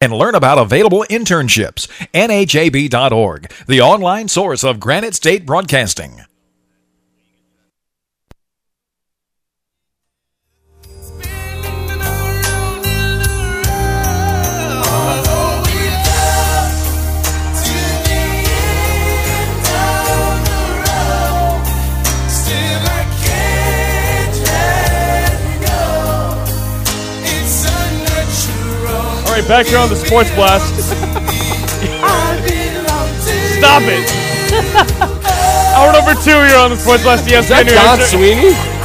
and learn about available internships. NHAB.org, the online source of Granite State Broadcasting. Back here on the Sports Blast. Stop it. Hour number two here on the Sports Blast ESPN Is that New Don Sweeney?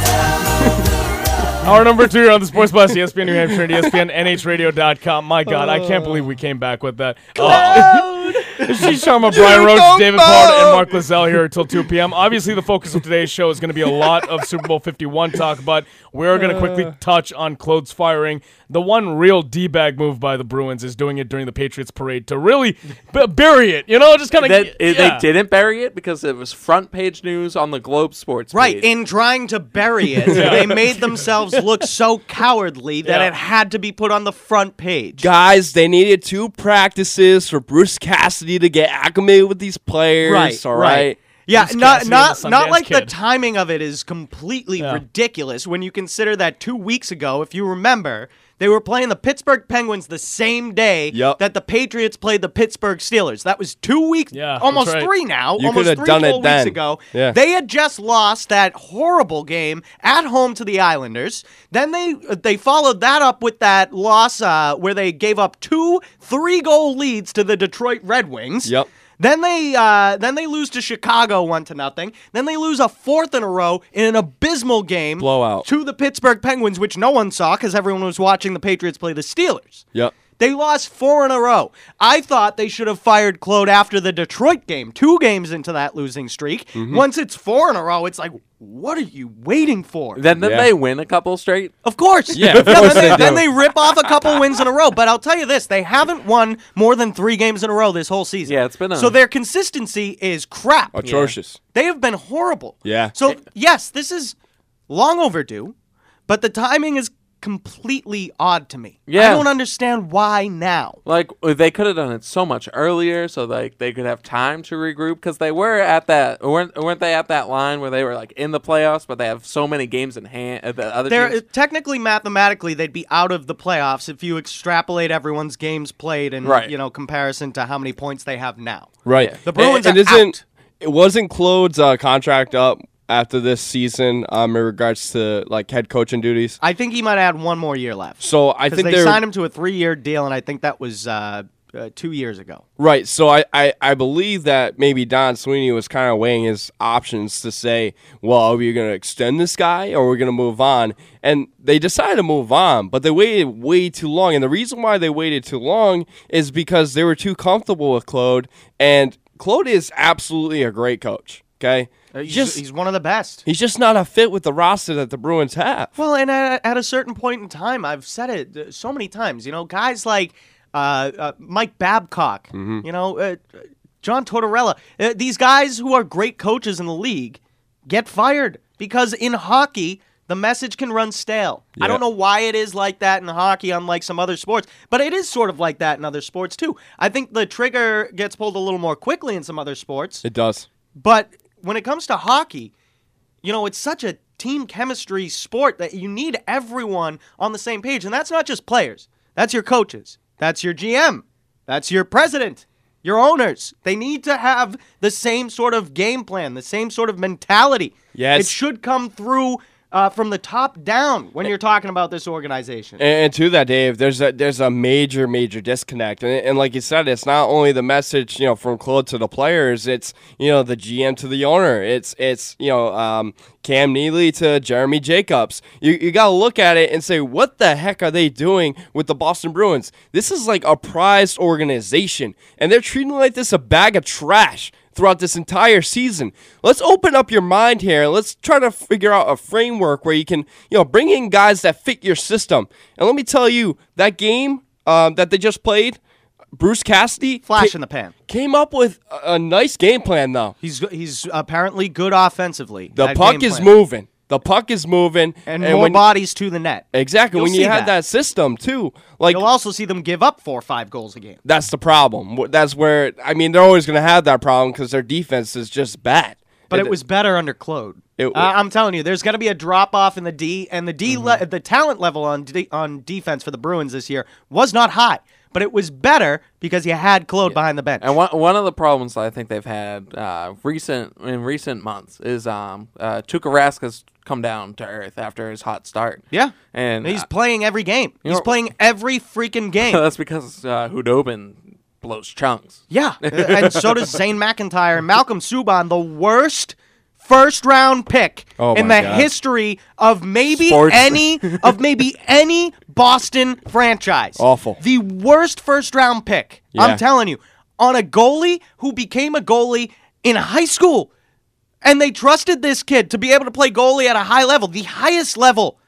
Hour number two here on the Sports Blast ESPN New Hampshire and ESPN NHRadio.com. My God, I can't believe we came back with that. Uh, She's Sharma, Brian You David know. Pollard, and Mark Lozelle here until 2 p.m. Obviously, the focus of today's show is going to be a lot of Super Bowl 51 talk, but we're going to quickly touch on Claude's firing. The one real D-bag move by the Bruins is doing it during the Patriots parade to really b- bury it. You know, just kind of That, it- They didn't bury it because it was front page news on the Globe Sports. Right, page. in trying to bury it, they made themselves look so cowardly that Yeah. it had to be put on the front page. Guys, they needed two practices for Bruce Cassidy to get acclimated with these players. Right, all right. Yeah, Bruce not Cassidy not the not Sundance like the Kid. timing of it is completely Yeah. ridiculous when you consider that 2 weeks ago, if you remember, they were playing the Pittsburgh Penguins the same day Yep. that the Patriots played the Pittsburgh Steelers. That was 2 weeks Yeah, almost right. 3 now, You almost could have 3 done it full weeks then. ago. Yeah. They had just lost that horrible game at home to the Islanders. Then they they followed that up with that loss uh, where they gave up two three goal leads to the Detroit Red Wings. Yep. Then they uh, then they lose to Chicago one to nothing. Then they lose a fourth in a row in an abysmal game Blowout. to the Pittsburgh Penguins, which no one saw because everyone was watching the Patriots play the Steelers. Yep. They lost four in a row. I thought they should have fired Claude after the Detroit game, two games into that losing streak. Mm-hmm. Once it's four in a row, it's like, what are you waiting for? Then then Yeah. they win a couple straight. Of course. Yeah, of course then, they they, then they rip off a couple wins in a row. But I'll tell you this, they haven't won more than three games in a row this whole season. Yeah, it's been a- So their consistency is crap. Atrocious. They have been horrible. Yeah. So, yes, this is long overdue, but the timing is completely odd to me. Yeah. I don't understand why now. Like they could have done it so much earlier, so like they could have time to regroup because they were at that weren't weren't they at that line where they were like in the playoffs, but they have so many games in hand. Uh, the other They're teams, technically, mathematically, they'd be out of the playoffs if you extrapolate everyone's games played and Right. you know comparison to how many points they have now. Right. The Bruins and, are and isn't out. it wasn't Claude's uh, contract up after this season um, in regards to like head coaching duties? I think he might add one more year left. So I think they signed him to a three-year deal, and I think that was uh, uh, two years ago. right. So I, I I believe that maybe Don Sweeney was kind of weighing his options to say, well, are we going to extend this guy or are we going to move on? And they decided to move on, but they waited way too long. And the reason why they waited too long is because they were too comfortable with Claude, and Claude is absolutely a great coach. Okay. Uh, He's, Just he's one of the best. He's just not a fit with the roster that the Bruins have. Well, and at, at a certain point in time, I've said it uh, so many times. You know, guys like uh, uh, Mike Babcock, Mm-hmm. you know, uh, John Tortorella, uh, these guys who are great coaches in the league get fired because in hockey. The message can run stale. I don't know why it is like that in hockey, unlike some other sports, but it is sort of like that in other sports too. I think the trigger gets pulled a little more quickly in some other sports. It does. But when it comes to hockey, you know, it's such a team chemistry sport that you need everyone on the same page. And that's not just players, that's your coaches, that's your GM, that's your president, your owners. They need to have the same sort of game plan, the same sort of mentality. Yes. It should come through. Uh, from the top down, when you're talking about this organization, And, to that, Dave, there's a there's a major major disconnect, and, and like you said, it's not only the message you know from Claude to the players, it's you know the GM to the owner, it's it's you know um, Cam Neely to Jeremy Jacobs. You you got to look at it and say, what the heck are they doing with the Boston Bruins? This is like a prized organization, and they're treating it like this a bag of trash throughout this entire season. Let's open up your mind here. Let's try to figure out a framework where you can, you know, bring in guys that fit your system. And let me tell you, that game um, that they just played, Bruce Cassidy flash ca- in the pan. came up with a, a nice game plan though. He's he's apparently good offensively. The puck is plan. moving. The puck is moving, and, more when, bodies to the net. exactly You'll when you had that. that system too. Like You'll also see them give up four or five goals a game. that's the problem. That's where I mean they're always going to have that problem because their defense is just bad. But it was better under Claude. It- Uh, I'm telling you, there's going to be a drop off in the D, and the D, Mm-hmm. le- the talent level on D- on defense for the Bruins this year was not high, but it was better because you had Claude behind the bench. And one one of the problems that I think they've had uh, recent in recent months is um, uh, Tuukka Rask has come down to earth after his hot start. yeah, and he's uh, playing every game. He's know- playing every freaking game. that's because uh, Khudobin blows chunks. Yeah, and so does Zane McIntyre Malcolm Subban, the worst first round pick Oh in the God. history of maybe Sports. any of maybe any Boston franchise. Awful. The worst first round pick. Yeah. I'm telling you, on a goalie who became a goalie in high school. And they trusted this kid to be able to play goalie at a high level, the highest level.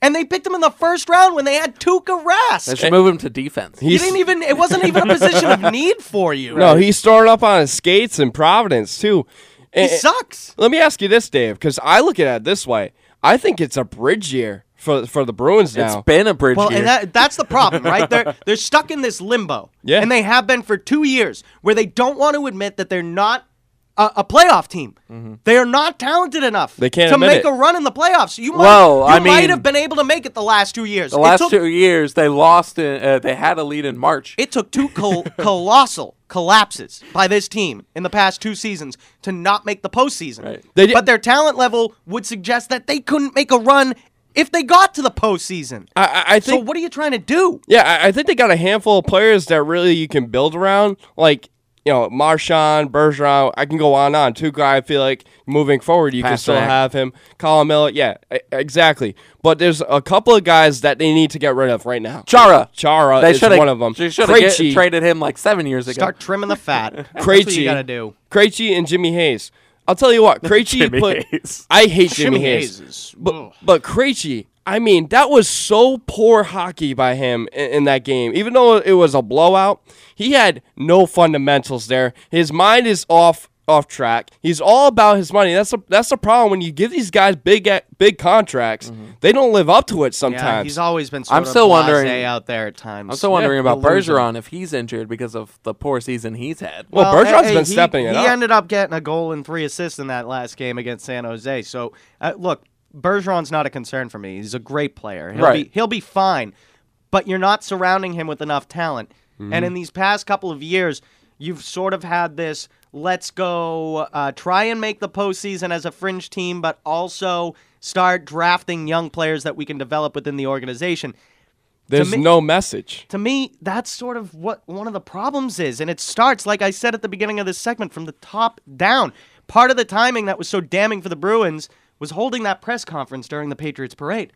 And they picked him in the first round when they had Tuukka Rask. They should move him to defense. He didn't even it wasn't even a position of need for you. no, he's throwing up on his skates in Providence too. He sucks. Let me ask you this, Dave, because I look at it this way. I think it's a bridge year for for the Bruins now. It's been a bridge Well, year. and that, that's the problem, right? They're they're stuck in this limbo, Yeah. and they have been for two years, where they don't want to admit that they're not a, a playoff team. They are not talented enough Mm-hmm. They can't to make it. a run in the playoffs. You might, Well, you I might mean- have been able to make it the last two years. the It last took- two years, they lost. In, uh, they had a lead in March. It took two col- colossal collapses by this team in the past two seasons to not make the postseason. Right. They but their talent level would suggest that they couldn't make a run if they got to the postseason. I, I- I So what are you trying to do? Yeah, I, I think they got a handful of players that really you can build around. Like, you know, Marchand, Bergeron, I can go on and on. Two guy I feel like moving forward you can still Pastrnak. have him. Colin Miller, yeah, exactly. But there's a couple of guys that they need to get rid of right now. Chara. Chara They is should have one of them. They should have Krejci, traded him like seven years ago. Start trimming the fat. That's what Krejci, you gotta do. Krejci and Jimmy Hayes. I'll tell you what, Krejci Jimmy put. Hayes. I hate Jimmy, Hayes. is. But but Krejci, I mean, that was so poor hockey by him in, in that game. Even though it was a blowout, he had no fundamentals there. His mind is off off track. He's all about his money. That's a, that's the problem when you give these guys big big contracts. They don't live up to it yeah, sometimes. he's always been sort I'm of still blasé wondering- out there at times. I'm still wondering Yeah, about the loser. Bergeron if he's injured because of the poor season he's had. well, Bergeron's hey, been he- stepping it he ended up getting a goal and three assists in that last game against San Jose. So uh, look, Bergeron's not a concern for me. He's a great player. He'll Right. be he'll be fine, but you're not surrounding him with enough talent. Mm-hmm. And in these past couple of years, you've sort of had this. Let's go uh, try and make the postseason as a fringe team, but also start drafting young players that we can develop within the organization. There's me- no message. to me, that's sort of what one of the problems is. And it starts, like I said at the beginning of this segment, from the top down. Part of the timing that was so damning for the Bruins was holding that press conference during the Patriots parade.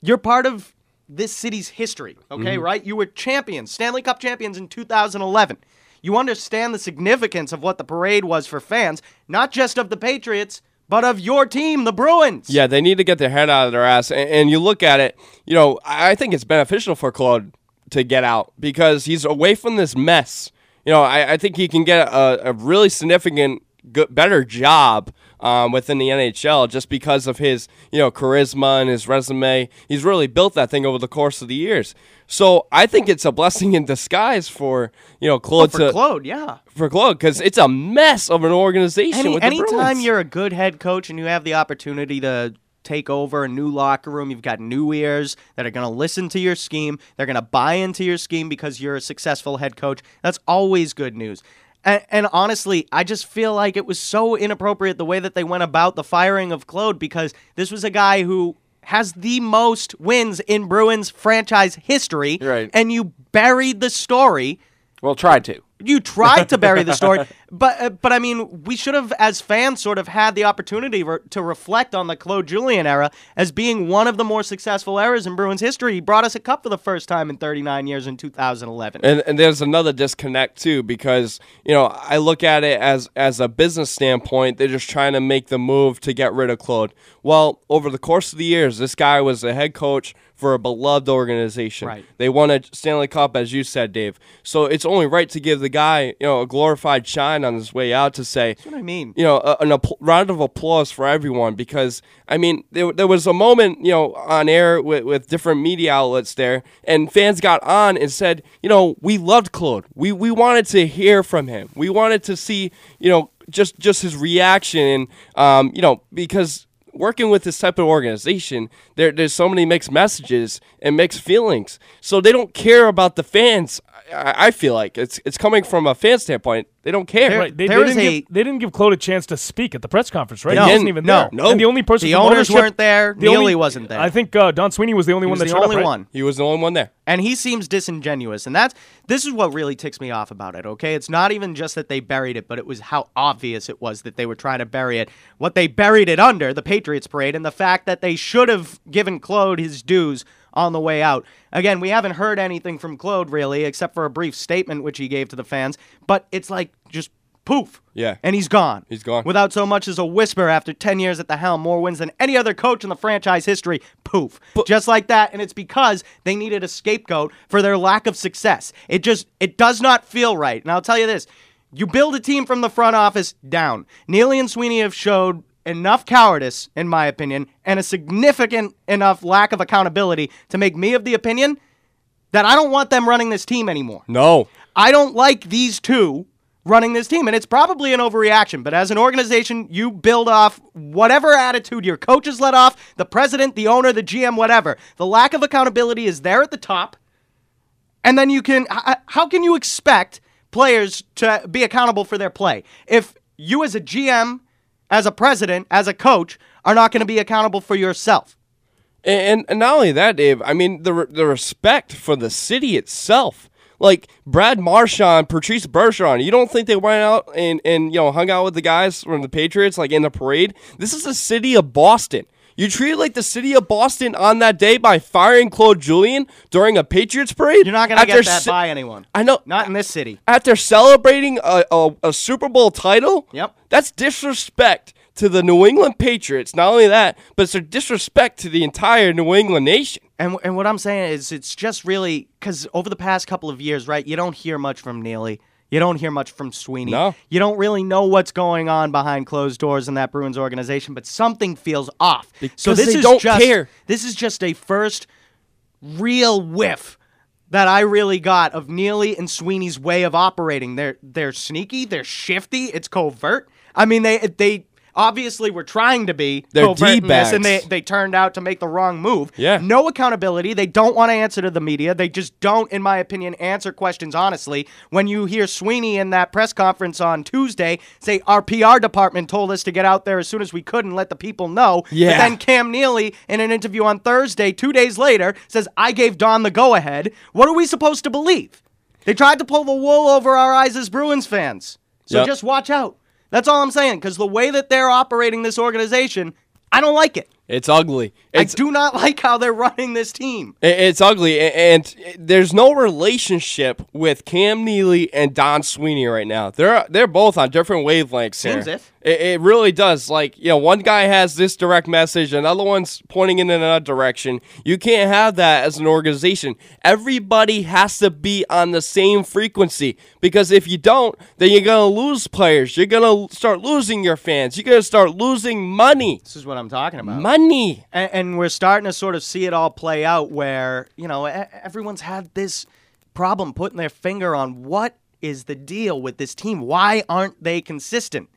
You're part of this city's history, okay, right? You were champions, Stanley Cup champions in 2011. You understand the significance of what the parade was for fans, not just of the Patriots, but of your team, the Bruins. Yeah, they need to get their head out of their ass. And, and you look at it, you know, I think it's beneficial for Claude to get out because he's away from this mess. You know, I, I think he can get a, a really significant, good, better job um, within the NHL just because of his, you know, charisma and his resume. He's really built that thing over the course of the years. So I think it's a blessing in disguise for you know Claude for to Claude, yeah. for Claude because it's a mess of an organization. Any, with anytime you're a good head coach and you have the opportunity to take over a new locker room, you've got new ears that are going to listen to your scheme. They're going to buy into your scheme because you're a successful head coach. That's always good news. And, and honestly, I just feel like it was so inappropriate the way that they went about the firing of Claude because this was a guy who has the most wins in Bruins franchise history. Right. And you buried the story Well, tried to. you tried to bury the story, but uh, but I mean, we should have, as fans, sort of had the opportunity re- to reflect on the Claude Julien era as being one of the more successful eras in Bruins history. He brought us a cup for the first time in 39 years in 2011. And, and there's another disconnect too because you know I look at it as as a business standpoint they're just trying to make the move to get rid of Claude. Well, over the course of the years, this guy was the head coach for a beloved organization. Right. They won a Stanley Cup, as you said, Dave. So it's only right to give the guy you know a glorified shine on his way out to say, That's what I mean. you know, a, an round of applause for everyone because I mean, there, there was a moment, you know, on air with, with different media outlets there, and fans got on and said, you know, we loved Claude. We we wanted to hear from him. We wanted to see, you know, just just his reaction, and um, you know, because working with this type of organization, there there's so many mixed messages and mixed feelings. So they don't care about the fans. I, I feel like it's it's coming from a fan standpoint. They don't care. Right. They, There they didn't a- give, they didn't give Claude a chance to speak at the press conference, right? No. he wasn't even No. there. No. And the only person The owners weren't there. the Neely only- wasn't there. I think uh, Don Sweeney was the only He one was that the only up, right? one. He was the only one there. And he seems disingenuous. And that's this is what really ticks me off about it, okay? It's not even just that they buried it, but it was how obvious it was that they were trying to bury it. What they buried it under, the Patriots parade, and the fact that they should have given Claude his dues on the way out. Again, we haven't heard anything from Claude really, except for a brief statement which he gave to the fans, but it's like just poof. Yeah. And he's gone. He's gone. Without so much as a whisper after 10 years at the helm, more wins than any other coach in the franchise history. Poof. just like that. And it's because they needed a scapegoat for their lack of success. It just, it does not feel right. And I'll tell you this you build a team from the front office down. Neely and Sweeney have showed enough cowardice, in my opinion, and a significant enough lack of accountability to make me of the opinion that I don't want them running this team anymore. No. I don't like these two running this team. And it's probably an overreaction, but as an organization, you build off whatever attitude your coaches let off, the president, the owner, the GM, whatever. The lack of accountability is there at the top. And then you can, how can you expect players to be accountable for their play? If you, as a GM, as a president, as a coach, are not going to be accountable for yourself. And, and not only that, Dave. I mean the the respect for the city itself. Like Brad Marchand, Patrice Bergeron. You don't think they went out and, and you know hung out with the guys from the Patriots like in the parade? This is the city of Boston. You treated like the city of Boston on that day by firing Claude Julien during a Patriots parade. You're not going to get that ce- by anyone. I know. Not in this city. after celebrating a, a, a Super Bowl title. Yep. That's disrespect to the New England Patriots. Not only that, but it's a disrespect to the entire New England nation. And and what I'm saying is, it's just really because over the past couple of years, right? You don't hear much from Neely. You don't hear much from Sweeney. No. You don't really know what's going on behind closed doors in that Bruins organization, but something feels off. so Because this they is don't just care. this is just a first real whiff that I really got of Neely and Sweeney's way of operating. They're they're sneaky, they're shifty, it's covert. I mean, they they obviously were trying to be They're covert in this, and they, they turned out to make the wrong move. Yeah. No accountability. They don't want to answer to the media. They just don't, in my opinion, answer questions honestly. When you hear Sweeney in that press conference on Tuesday say, Our PR department told us to get out there as soon as we could and let the people know. Yeah. But then Cam Neely, in an interview on Thursday, two days later, says, I gave Don the go ahead. What are we supposed to believe? They tried to pull the wool over our eyes as Bruins fans. So Yep. just watch out. That's all I'm saying, because the way that they're operating this organization, I don't like it. It's ugly. It's I do not like how they're running this team. It's ugly, and there's no relationship with Cam Neely and Don Sweeney right now. They're they're both on different wavelengths. here. Seems it. It, it really does. Like you know, one guy has this direct message, another one's pointing in another direction. You can't have that as an organization. Everybody has to be on the same frequency because if you don't, then you're gonna lose players. You're gonna start losing your fans. You're gonna start losing money. This is what I'm talking about. Money. and, and we're starting to sort of see it all play out where, you know, everyone's had this problem putting their finger on what is the deal with this team? Why aren't they consistent?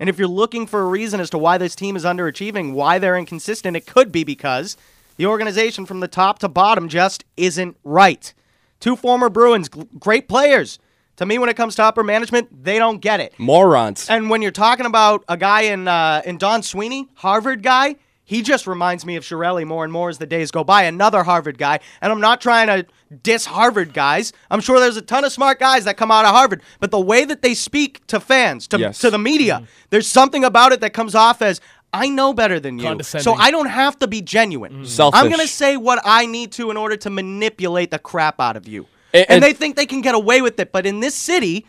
And if you're looking for a reason as to why this team is underachieving, why they're inconsistent, it could be because the organization from the top to bottom just isn't right. Two former Bruins, great players. To me, when it comes to upper management, they don't get it. Morons. And when you're talking about a guy in uh, in Don Sweeney, Harvard guy, he just reminds me of Chiarelli more and more as the days go by. Another Harvard guy, and I'm not trying to diss Harvard guys. I'm sure there's a ton of smart guys that come out of Harvard, but the way that they speak to fans, to Yes. to the media, mm-hmm. there's something about it that comes off as I know better than you, so I don't have to be genuine. Mm-hmm. Selfish. I'm gonna say what I need to in order to manipulate the crap out of you. And- and and- they think they can get away with it, but in this city,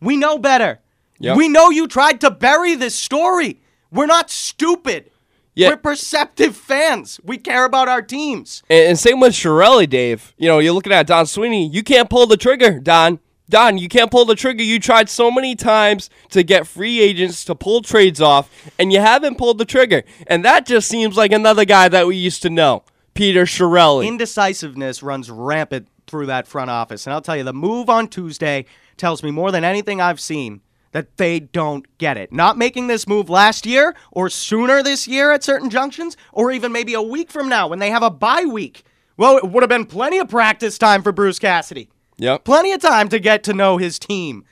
we know better. Yep. We know you tried to bury this story. We're not stupid. Yeah. We're perceptive fans. We care about our teams. And, and same with Chiarelli, Dave. You know, you're looking at Don Sweeney. You can't pull the trigger, Don. Don, you can't pull the trigger. You tried so many times to get free agents to pull trades off, and you haven't pulled the trigger. And that just seems like another guy that we used to know, Peter Chiarelli. Indecisiveness runs rampant through that front office. And I'll tell you, the move on Tuesday tells me more than anything I've seen that they don't get it. Not making this move last year or sooner this year at certain junctions, or even maybe a week from now when they have a bye week. Well, it would have been plenty of practice time for Bruce Cassidy. Yep. Plenty of time to get to know his team.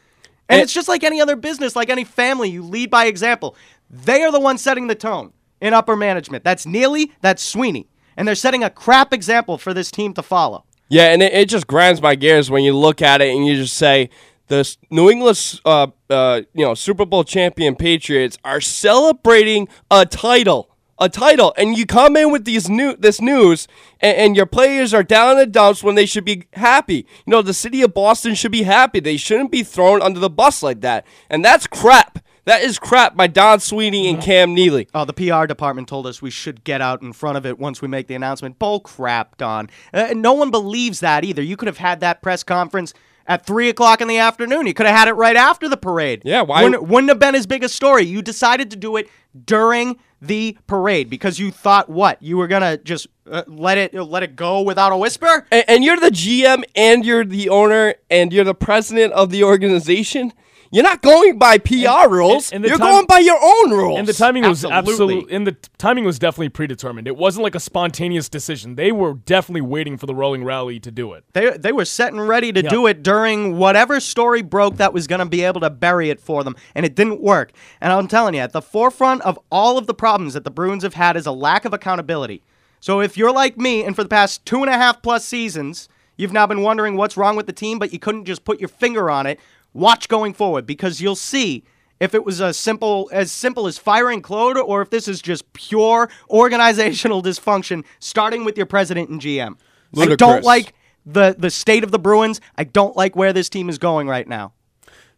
And it's just like any other business, like any family, you lead by example. They are the ones setting the tone in upper management. That's Neely, that's Sweeney. And they're setting a crap example for this team to follow. Yeah, and it, it just grinds my gears when you look at it and you just say the New England, uh, uh, you know, Super Bowl champion Patriots are celebrating a title, a title, and you come in with these new this news, and, and your players are down in the dumps when they should be happy. You know, the city of Boston should be happy. They shouldn't be thrown under the bus like that, and that's crap. That is crap by Don Sweeney and Cam Neely. Oh, the PR department told us we should get out in front of it once we make the announcement. Bull crap, Don. Uh, no one believes that either. You could have had that press conference at 3 o'clock in the afternoon. You could have had it right after the parade. Yeah, why- Wouldn't, wouldn't have been as big a story. You decided to do it during the parade because you thought what? You were going to just uh, let it let it go without a whisper? and, and you're the GM and you're the owner and you're the president of the organization. You're not going by PR rules. and the you're time- going by your own rules. And the timing was Absolutely. absolutely, and the t- timing was definitely predetermined. It wasn't like a spontaneous decision. They were definitely waiting for the rolling rally to do it. They, they were set and ready to Yeah. do it during whatever story broke that was going to be able to bury it for them, and it didn't work. And I'm telling you, at the forefront of all of the problems that the Bruins have had is a lack of accountability. So if you're like me, and for the past two and a half plus seasons, you've now been wondering what's wrong with the team, but you couldn't just put your finger on it, watch going forward because you'll see if it was a simple as simple as firing Claude or if this is just pure organizational dysfunction starting with your president and GM. I don't like the the state of the Bruins. I don't like where this team is going right now.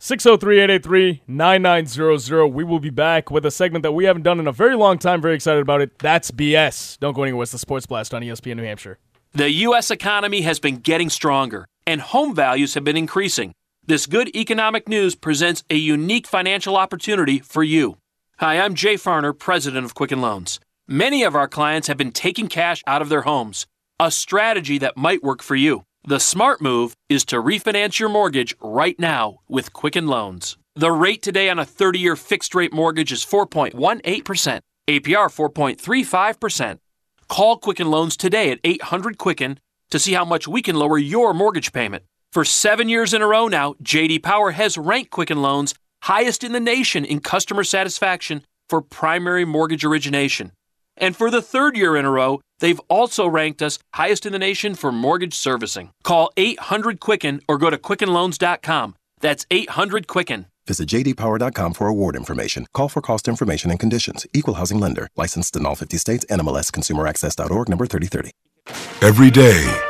603-883-9900. We will be back with a segment that we haven't done in a very long time. Very excited about it. That's BS. Don't go anywhere. It's the Sports Blast on ESPN New Hampshire. The U.S. economy has been getting stronger, and home values have been increasing. This good economic news presents a unique financial opportunity for you. Hi, I'm Jay Farner, president of Quicken Loans. Many of our clients have been taking cash out of their homes, a strategy that might work for you. The smart move is to refinance your mortgage right now with Quicken Loans. The rate today on a 30 year fixed rate mortgage is 4.18%, APR 4.35%. Call Quicken Loans today at 800 Quicken to see how much we can lower your mortgage payment. For seven years in a row now, JD Power has ranked Quicken Loans highest in the nation in customer satisfaction for primary mortgage origination. And for the third year in a row, they've also ranked us highest in the nation for mortgage servicing. Call 800 Quicken or go to QuickenLoans.com. That's 800 Quicken. Visit jdpower.com for award information. Call for cost information and conditions. Equal housing lender. Licensed in all 50 states. NMLS ConsumerAccess.org number 3030. Every day,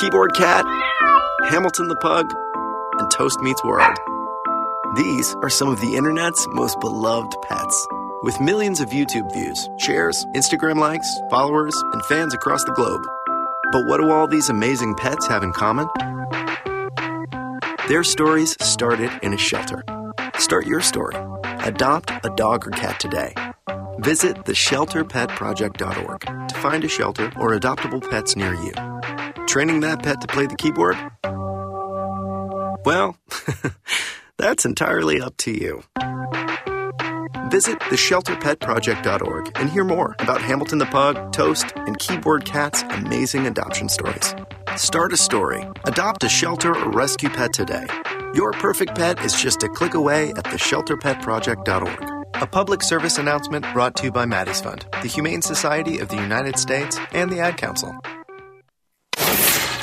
Keyboard Cat, Hamilton the Pug, and Toast Meets World. These are some of the internet's most beloved pets. With millions of YouTube views, shares, Instagram likes, followers, and fans across the globe. But what do all these amazing pets have in common? Their stories started in a shelter. Start your story. Adopt a dog or cat today. Visit theshelterpetproject.org to find a shelter or adoptable pets near you. Training that pet to play the keyboard? Well, that's entirely up to you. Visit theshelterpetproject.org and hear more about Hamilton the Pug, Toast, and Keyboard Cat's amazing adoption stories. Start a story. Adopt a shelter or rescue pet today. Your perfect pet is just a click away at theshelterpetproject.org. A public service announcement brought to you by Maddie's Fund, the Humane Society of the United States, and the Ad Council.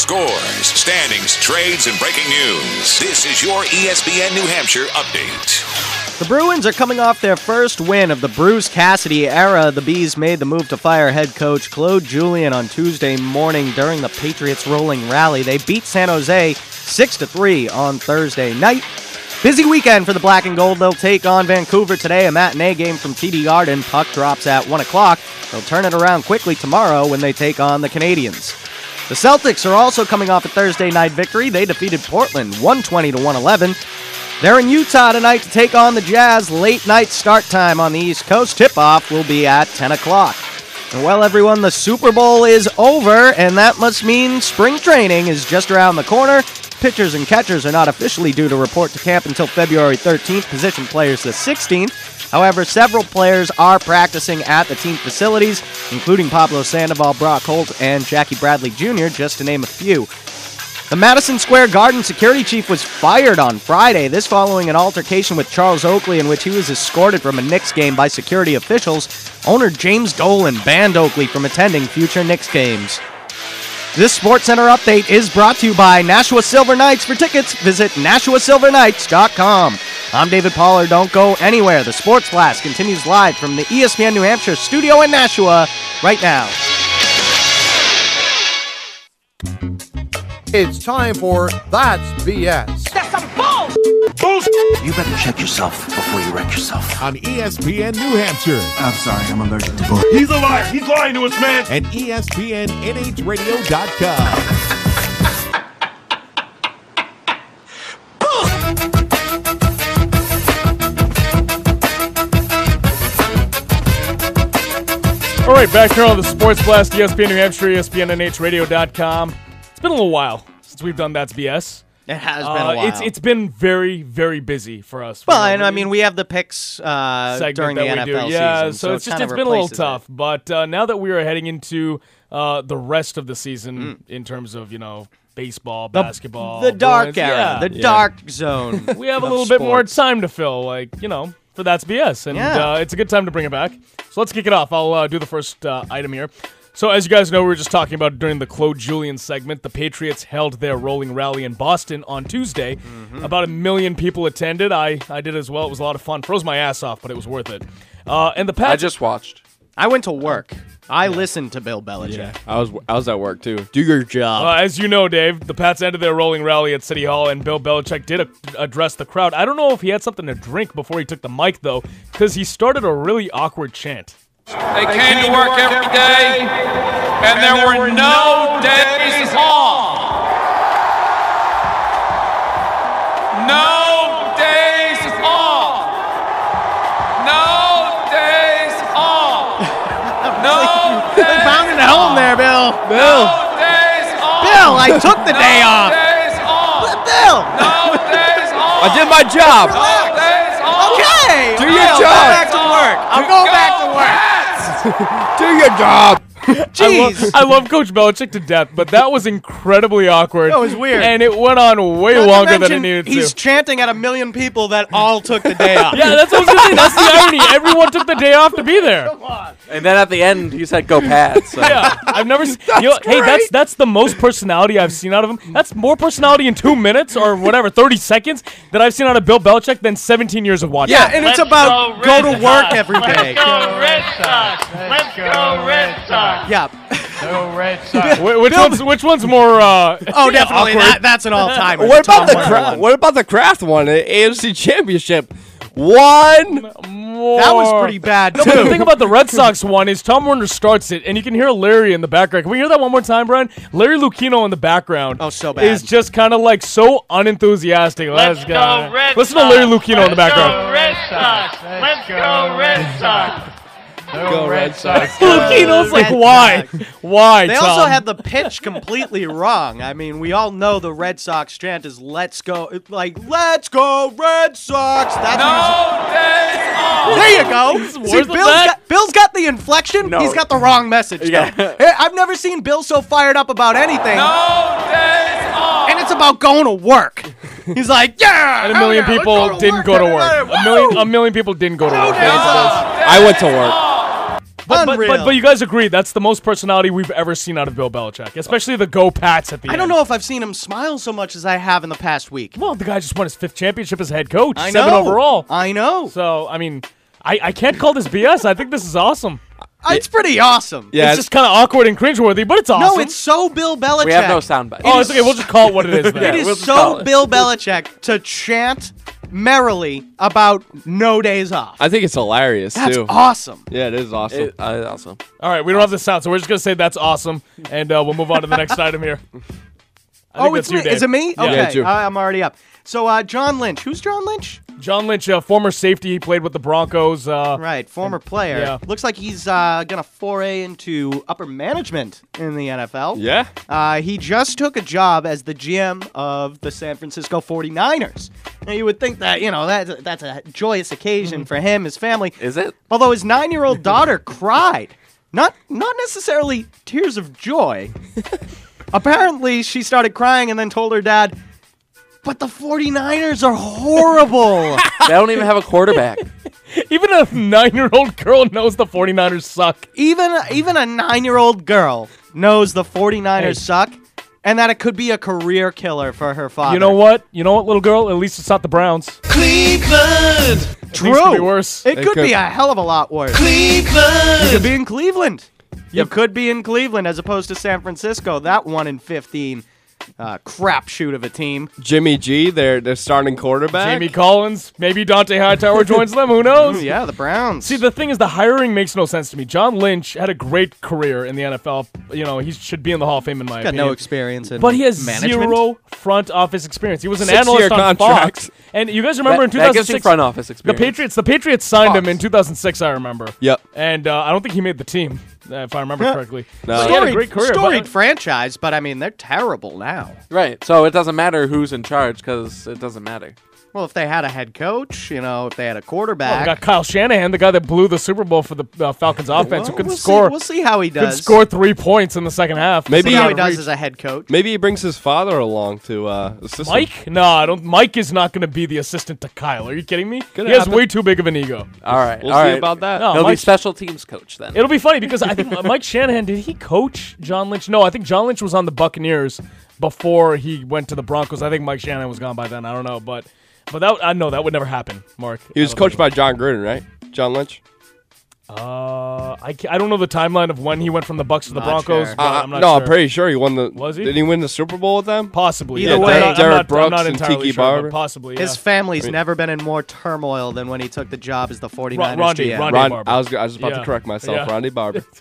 Scores, standings, trades, and breaking news. This is your ESPN New Hampshire update. The Bruins are coming off their first win of the Bruce Cassidy era. The Bees made the move to fire head coach Claude Julien on Tuesday morning during the Patriots rolling rally. They beat San Jose 6 to 3 on Thursday night. Busy weekend for the Black and Gold. They'll take on Vancouver today, a matinee game from TD Garden. Puck drops at 1 o'clock. They'll turn it around quickly tomorrow when they take on the Canadiens. The Celtics are also coming off a Thursday night victory. They defeated Portland 120 to 111. They're in Utah tonight to take on the Jazz. Late night start time on the East Coast. Tip off will be at 10 o'clock. Well, everyone, the Super Bowl is over, and that must mean spring training is just around the corner. Pitchers and catchers are not officially due to report to camp until February 13th, position players the 16th. However, several players are practicing at the team facilities, including Pablo Sandoval, Brock Holt, and Jackie Bradley Jr., just to name a few. The Madison Square Garden security chief was fired on Friday, this following an altercation with Charles Oakley in which he was escorted from a Knicks game by security officials. Owner James Dolan banned Oakley from attending future Knicks games. This Sports Center update is brought to you by Nashua Silver Knights. For tickets, visit NashuaSilverKnights.com. I'm David Pollard. Don't go anywhere. The Sports Blast continues live from the ESPN New Hampshire studio in Nashua right now. It's time for That's BS. That's some bull! You better check yourself before you wreck yourself. On ESPN New Hampshire. I'm sorry, I'm allergic to bull. He's a liar! He's lying to us, man! And ESPNNHradio.com. All right, back here on the Sports Blast, ESPN New Hampshire, ESPNNHradio.com. It's been a little while since we've done That's BS. It has been Uh, a while. It's it's been very very busy for us. well, and I mean, we have the picks uh, segment during the that we NFL do. Yeah, season, so, it's just it's been a little replaces it. tough. But uh, now that we are heading into uh, the rest of the season Mm. in terms of you know baseball, The- basketball, the dark Bruins, era, yeah. the dark zone. we have a little bit more time to fill, like you know, for that's BS, and Yeah. uh, it's a good time to bring it back. So let's kick it off. I'll uh, do the first uh, item here. So as you guys know, we were just talking about during the Claude Julien segment. The Patriots held their rolling rally in Boston on Tuesday. Mm-hmm. About a million people attended. I I did as well. It was a lot of fun. Froze my ass off, but it was worth it. Uh, and the Pats. I just watched. I went to work. I listened to Bill Belichick. Yeah. I was I was at work too. Do your job. Uh, as you know, Dave, the Pats ended their rolling rally at City Hall, and Bill Belichick did a- address the crowd. I don't know if he had something to drink before he took the mic, though, because he started a really awkward chant. They came to work every day, and there were no days off. No days off. No days off. No days Pounding it home there, Bill. Bill. No days off. Bill, I took the day no off. days off. Bill. No days off. I did my job. No days off. Okay. Do I'll your go job. back to work. I'm going back to work. Do your job. I, lo- Jeez. I love Coach Belichick to death, but that was incredibly awkward. That was weird. And it went on way Not longer than it mention, needed He's to. chanting at a million people that all took the day off. Yeah, that's what I was going to say. That's the irony. Everyone took the day off to be there. And then at the end, you said go Pats. So. Yeah, I've never seen. You know, hey, that's that's the most personality I've seen out of him. That's more personality in two minutes or whatever, thirty seconds that I've seen out of Bill Belichick than seventeen years of watching. Yeah, and it's about go to work every day. Red Sox. Let's go Red Sox. Yeah. Go Red Sox. Wh- which one's which one's more? Uh, Oh, definitely. awkward? That, that's an all time. What about the Brady cra- one. what about the Kraft one? AFC Championship. One. More. That was pretty bad No, but the thing about the Red Sox one is Tom Werner starts it, and you can hear Larry in the background. Can we hear that one more time, Brian? Larry Lucchino in the background. Oh, so bad. Is just kind of like so unenthusiastic. Let's, go Red Listen to Larry Lucchino in the background. go Red Sox. Let's go Red Sox. Go Red Sox. Filipino's like, Red why? Sox. Why, They Tom? also had the pitch completely wrong. I mean, we all know the Red Sox chant is "Let's go," like "Let's go Red Sox." That's No days off. there you go. See, worse Bill's than that? got, Bill's got the inflection. No. He's got the wrong message. Yeah. though. I've never seen Bill so fired up about anything, No days off. and it's about going to work. He's like, "Yeah." and a million yeah, people go didn't work, go to work. A million, a million people didn't go to work. Days off. I went to work. But, but, Unreal. but, but you guys agree that's the most personality we've ever seen out of Bill Belichick, especially the go Pats at the I end. don't know if I've seen him smile so much as I have in the past week. Well, the guy just won his fifth championship as head coach, I seven know. overall. I know. So I mean, I, I can't call this BS. I think this is awesome. Uh, it's pretty awesome. Yeah, it's just kind of awkward and cringeworthy, but it's awesome. No, it's so Bill Belichick. We have no soundbite. oh, it's okay. We'll just call it what it is. Then. It Yeah, is we'll so it. Bill Belichick to chant merrily about no days off. I think it's hilarious That's too. awesome. Yeah, it is awesome. It, uh, awesome. All right, we don't have the sound, so we're just gonna say that's awesome, and uh, we'll move on to the next item here. I think oh, it's that's you, me. Dave. Is it me? Yeah. Okay, Yeah, it's you. I- I'm already up. So, uh, John Lynch. Who's John Lynch? John Lynch, uh, former safety, he played with the Broncos. Uh, Right, former player. yeah. Looks like he's uh, gonna foray into upper management in the NFL. yeah. Uh, he just took a job as the GM of the San Francisco 49ers. Now, you would think that, you know, that, that's a joyous occasion for him, his family. Is it? Although his nine year old daughter cried. Not, not necessarily tears of joy. Apparently, she started crying and then told her dad, But the 49ers are horrible. They don't even have a quarterback. even a nine-year-old girl knows the 49ers suck. even, even a nine year old girl knows the 49ers Hey. suck and that it could be a career killer for her father. You know what? You know what, little girl? At least it's not the Browns. Cleveland! True. It could be worse. It, It could, could- be a hell of a lot worse. Cleveland! You could be in Cleveland. You could be in Cleveland as opposed to San Francisco. That 1 in 15 uh, crapshoot of a team. Jimmy G, their their starting quarterback. Jamie Collins, maybe Dont'a Hightower joins them. Who knows? Yeah, the Browns. See, the thing is, the hiring makes no sense to me. John Lynch had a great career in the NFL. You know, he should be in the Hall of Fame in my got opinion. no experience in But he has management. zero front office experience. He was an Six-year analyst on contract. Fox. And you guys remember That- in that gives you 2006, front office the experience. Patriots, the Patriots signed him Fox. in 2006. I remember. Yep. And uh, I don't think he made the team, if I remember correctly. No. So had a great career. but- storied franchise, but I mean, they're terrible now. Right. So it doesn't matter who's in charge because it doesn't matter. Well, if they had a head coach, you know, if they had a Well, we quarterback, got Kyle Shanahan, the guy that blew the Super Bowl for the uh, Falcons offense, who Well, could we'll score. See, we'll see how he does. could does. score three points in the second half. Maybe see how he he does reach. as a head coach. Maybe he brings his father along to uh, assist him. Mike? No, I don't. Mike is not going to be the assistant to Kyle. Are you kidding me? Could he has happen. way too big of an ego. All right. We'll all see right. about that. No, He'll be Mike- special teams coach then. It'll be funny because I think Mike Shanahan did he coach John Lynch? No, I think John Lynch was on the Buccaneers before he went to the Broncos. I think Mike Shanahan was gone by then. I don't know, but but that I know that would never happen. Mark. He was coached by Jon Gruden, right? John Lynch. Uh, I, I don't know the timeline of when he went from the Bucks to the Not Broncos. sure. but Uh, I'm not no, sure. I'm pretty sure he won the. Was he? Did he win the Super Bowl with them? Possibly. Either yeah. way, I'm not, I'm Derrick not, I'm Brooks not and entirely Tiki sure, but Barber. Possibly. His yeah. family's never been in more turmoil than when he took the job as the 49ers Ron- Rondy- GM. Rondy- Ron, Barber. I was I was about Yeah. to correct myself. Yeah. Ronnie Barber.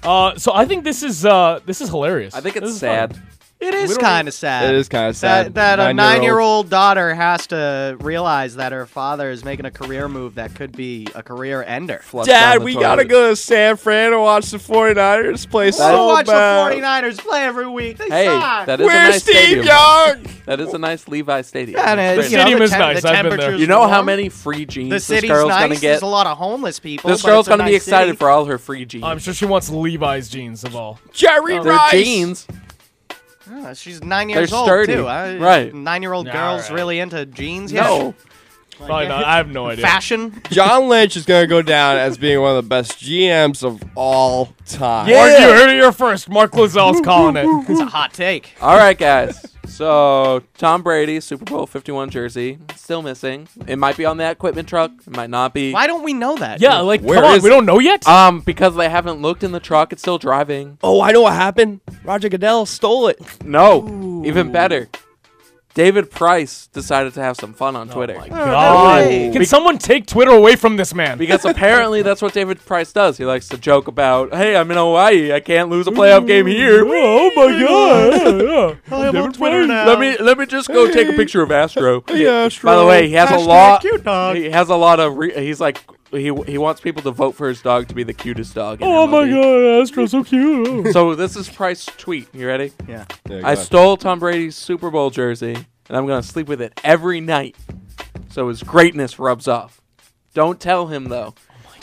Uh, so I think this is uh this is hilarious. I think This it's is sad. Fun. It We is don't kind of sad. It is kind of sad. That, that a Nine-year-old. nine-year-old daughter has to realize that her father is making a career move that could be a career ender. Flush down Dad, we toilet. gotta go to San Fran and watch the 49ers play so Go watch bad. the 49ers play every week. They Hey, suck. that is a Where's nice Steve stadium. Young? That is a nice Levi Stadium. Yeah, and It's you know, Stadium the is tem- nice. the I've been there. temperature's You know how many free jeans The this city's girl's nice. gonna get? There's a lot of homeless people. This girl's gonna be excited city. for all her free jeans. I'm sure she wants Levi's jeans of all. Jerry oh. They're Rice. jeans. Yeah, she's nine They're years old sturdy. too. I- Right. Nine-year-old Yeah, girls alright. really into jeans yet? No. Probably not. I have no idea. Fashion. John Lynch is gonna go down as being one of the best GMs of all time. Mark, you heard it here first. Mark Lizell's calling it. It's a hot take. All right, guys. So Tom Brady, Super Bowl 51 jersey, still missing. It might be on that equipment truck. It might not be. Why don't we know that? Yeah, like Where come on, is we it? don't know yet. Um, because they haven't looked in the truck. It's still driving. Oh, I know what happened. Roger Goodell stole it. No, even better. David Price decided to have some fun on oh Twitter. Oh, god, Hey. can someone take Twitter away from this man? Because apparently that's what David Price does. He likes to joke about, "Hey, I'm in Hawaii. I can't lose a playoff game here." oh my god! I'm on Twitter now. Let me let me just go take a picture of Astro. Yeah, By the way, he has a Hashtag lot. cute dog. He has a lot of. Re- he's like he he wants people to vote for his dog to be the cutest dog. In Oh my MLB. god, Astro's so cute. So this is Price's tweet. You ready? Yeah. Yeah, go I ahead. stole Tom Brady's Super Bowl jersey, and I'm gonna sleep with it every night, so his greatness rubs off. Don't tell him though.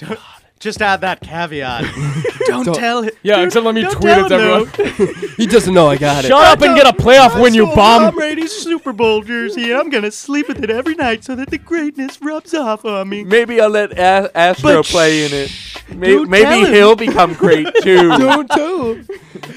Oh Just add that caveat. don't, tell him. Yeah, Dude, except let me don't tweet tell it to him, everyone. He doesn't know I got it. Shut up and get a playoff win, you Tom bum. Brady's Super Bowl jersey. I'm gonna sleep with it every night so that the greatness rubs off on me. Maybe I'll let A- Astro But play in it. May- don't maybe tell him. he'll become great too. Don't tell.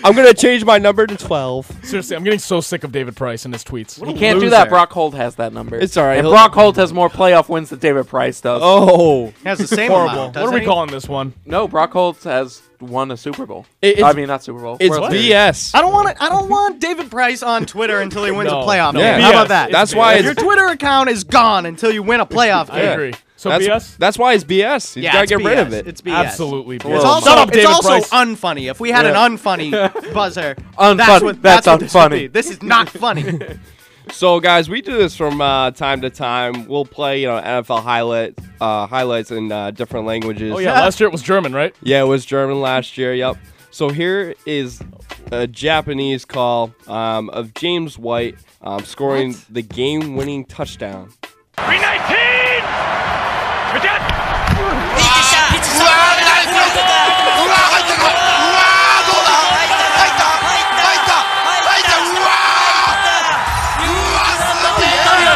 I'm gonna change my number to twelve. Seriously, I'm getting so sick of David Price and his tweets. He can't do that. Brock Holt has that number. It's all right. And He'll- Brock Holt has more playoff wins than David Price does. Oh, He has the same Horrible. amount. What doesn't are we he? calling this one? No, Brock Holt has won a Super Bowl. It- I mean, not Super Bowl. it's World Series. BS. I don't want it. I don't want David Price on Twitter until he wins No, a playoff no, game. BS. How about that? That's why your it's- Twitter account is gone until you win a playoff I game. agree. So that's, BS? That's why it's BS. You Yeah, gotta it's get rid of it. It's BS. Absolutely. It's BS. also, Shut up, it's also unfunny. If we had Yeah. an unfunny buzzer, Unfun- that's what, that's what this would unfunny. be. This is not funny. So, guys, we do this from uh, time to time. We'll play, you know, NFL highlight uh, highlights in uh, different languages. Oh, yeah. Last year it was German, right? Yeah, it was German last year. Yep. So here is a Japanese call um, of James White um, scoring the game-winning touchdown.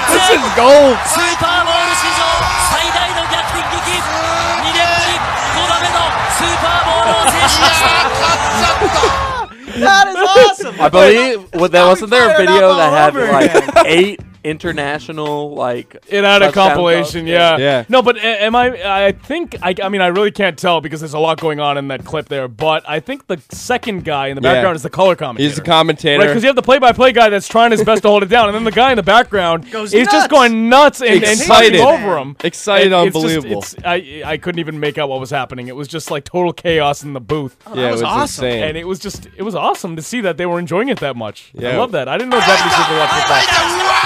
This is gold. スーパーボール史上最大の逆転劇2年ぶり5度目のスーパーボールを制しました that is awesome. I believe well, there wasn't there a fired video up that all had over like eight international like It had a compilation, calls. yeah. Yeah. No, but eh, am I? I think I. I mean, I really can't tell because there's a lot going on in that clip there. But I think the second guy in the Yeah. background is the color commentator. He's the commentator. Right, because you have the play-by-play guy that's trying his best to hold it down, and then the guy in the background Goes is nuts. just going nuts and, and Excited. talking over him. Excited, And it's just- unbelievable. it's- I I couldn't even make out what was happening. It was just like total chaos in the booth. Oh, yeah, it was was awesome. insane. And it was just, it was awesome to see that they were enjoying it that much. yeah. I love that. I didn't know Japanese people watch football. that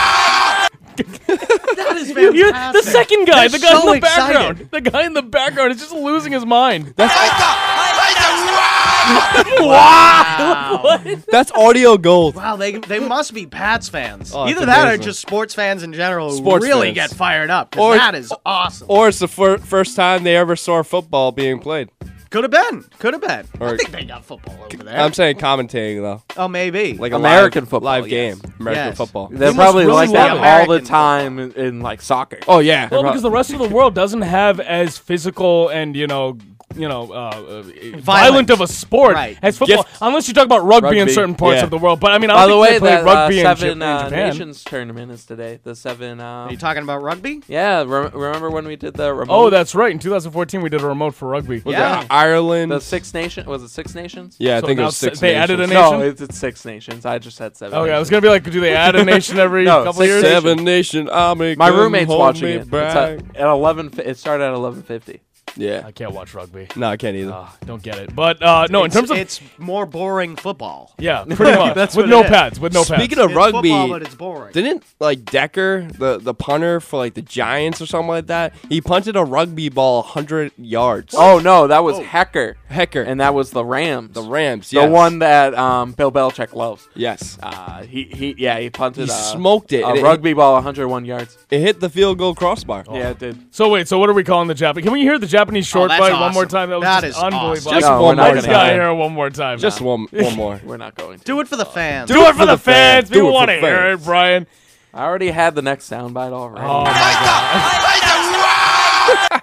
is You- the second guy, They're the guy so in the background, excited. the guy in the background is just losing his mind. That's Wow. That's audio gold. Wow, they they must be Pats fans. Oh, Either that or just sports fans in general who Sports really fans. get fired up. Or- that is awesome. Or it's the fir- first time they ever saw football being played. Could have been. Could have been. I think they got football over there. I'm saying commentating though, oh, maybe. like a American live, football, live yes. game, American Yes. football. They're must probably really like that love all the American time in, in like soccer. Oh yeah, Well, because the rest of the world doesn't have as physical and you know, you know, uh, uh, violent. of a sport Right. as football, Gift- unless you talk about rugby, in certain parts Yeah. of the world. But I mean, I By don't the think way, they play rugby uh, in, seven Jap- in uh, Japan. nations tournament is today. The seven. Uh, Are you talking about rugby? yeah, re- remember when we did the remote? Oh, that's right. In 2014, we did a remote for rugby. Was Yeah. it Ireland? the Six Nation. Was it Six Nations? yeah, I So think it was six. they added a nations. nation? No, it's, it's Six Nations. I just said seven. Okay, I was gonna be like, do they add a nation every No, couple six years? Seven nation army. My come roommate's hold watching me it. It's back. at, at eleven. It started at eleven fifty. Yeah. I can't watch rugby. No, I can't either. Ah, don't get it. But uh, no, in terms of it's more boring football. yeah, pretty much That's with what no it is. pads, with no pads. Speaking of It's rugby, football, but it's boring. didn't like Decker, the the punter for like the Giants or something like that? He punted a rugby ball hundred yards. Oh no, that was Hekker, Hekker and that was the Rams. the Rams. the one that um, Bill Belichick loves. Yes. Uh, he he yeah he punted. He uh, smoked it. A and it- rugby ball, 101 yards. It hit the field goal crossbar. Yeah, it did. So wait, so what are we calling the Japanese? Can we hear the Japanese short that's bite one more time? That was That just is unbelievable. awesome. Just No, one more Let's gotta time. hear it one more time. Just now. one one more. We're not going to. Do it for the fans. Do it for the fans. Do People it for want to hear it, fans. Brian. I already had the next soundbite already. Oh my god!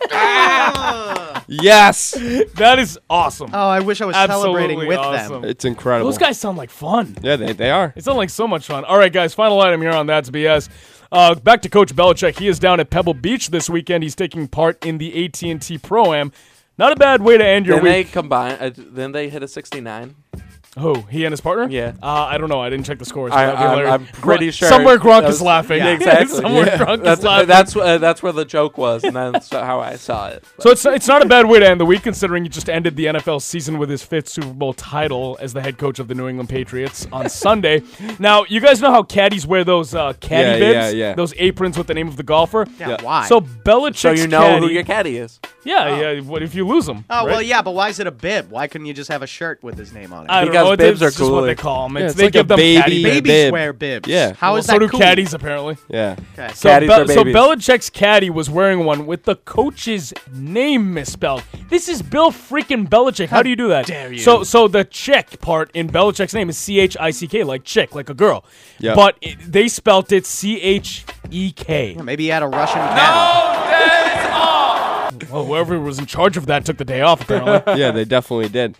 Yes, that is awesome. Oh, I wish I was Absolutely celebrating with awesome. them. it's incredible. Those guys sound like fun. Yeah, they, they are. It sounds like so much fun. All right, guys, final item here on That's BS. Uh, back to Coach Belichick. He is down at Pebble Beach this weekend. He's taking part in the AT&T Pro Am. Not a bad way to end your week. Then they combine. Uh, then they hit a 69. Who? He and his partner? Yeah. Uh, I don't know. I didn't check the scores. I, That'd be I'm, hilarious. I'm pretty Gronk- sure Somewhere Gronk that is was- laughing. Yeah, exactly. somewhere Yeah. Gronk that's, is laughing. That's uh, that's where the joke was, and that's how I saw it. So it's it's not a bad way to end the week, considering he just ended the NFL season with his fifth Super Bowl title as the head coach of the New England Patriots on Sunday. Now you guys know how caddies wear those uh, caddy Yeah, bibs, yeah, yeah. those aprons with the name of the golfer. Yeah, Yeah. why? So Belichick's So you know caddy, who your caddy is. yeah, yeah. What if you lose them? oh well, yeah, but why is it a bib? Why couldn't you just have a shirt with his name on it? I don't Because know. bibs it's are just what they call them. Yeah, It's, it's they like give a them baby caddy bibs. Babies bib. wear bibs. Yeah. How Well, is so that do cool? caddies apparently. Yeah. Okay. So, Caddies Be- are so. Belichick's caddy was wearing one with the coach's name misspelled. This is Bill freaking Belichick. How, do you do that? dare you. So, so the chick part in Belichick's name is C H I C K, like chick, like a girl. Yeah. But it, they spelt it C H E K. Maybe he had a Russian caddy. Well, whoever was in charge of that took the day off. Apparently. yeah, they definitely did.